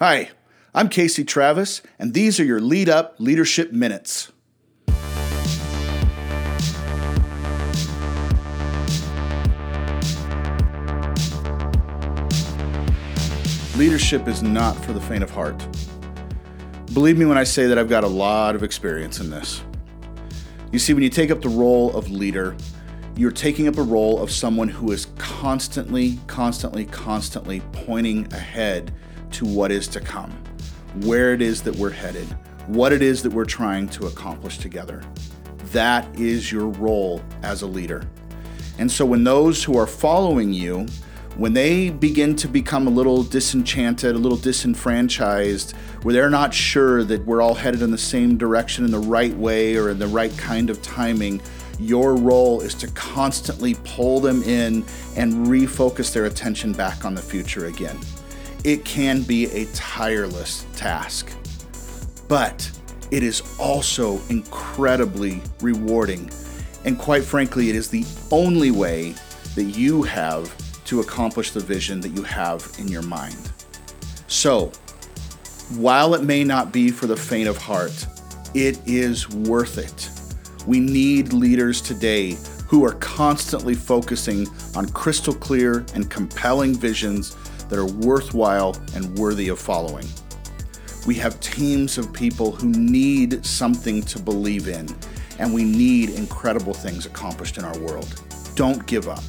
Hi, I'm Casey Travis, and these are your Lead Up Leadership Minutes. Leadership is not for the faint of heart. Believe me when I say that I've got a lot of experience in this. You see, when you take up the role of leader, you're taking up a role of someone who is constantly, constantly, constantly pointing ahead to what is to come, where it is that we're headed, what it is that we're trying to accomplish together. That is your role as a leader. And so when those who are following you when they begin to become a little disenchanted, a little disenfranchised, where they're not sure that we're all headed in the same direction in the right way or in the right kind of timing, your role is to constantly pull them in and refocus their attention back on the future again. It can be a tireless task, but it is also incredibly rewarding. And quite frankly, it is the only way that you have to accomplish the vision that you have in your mind. So, while it may not be for the faint of heart, it is worth it. We need leaders today who are constantly focusing on crystal clear and compelling visions that are worthwhile and worthy of following. We have teams of people who need something to believe in, and we need incredible things accomplished in our world. Don't give up.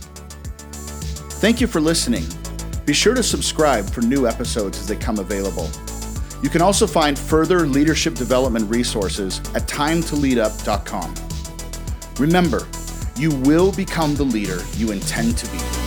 Thank you for listening. Be sure to subscribe for new episodes as they come available. You can also find further leadership development resources at timetoleadup.com. Remember, you will become the leader you intend to be.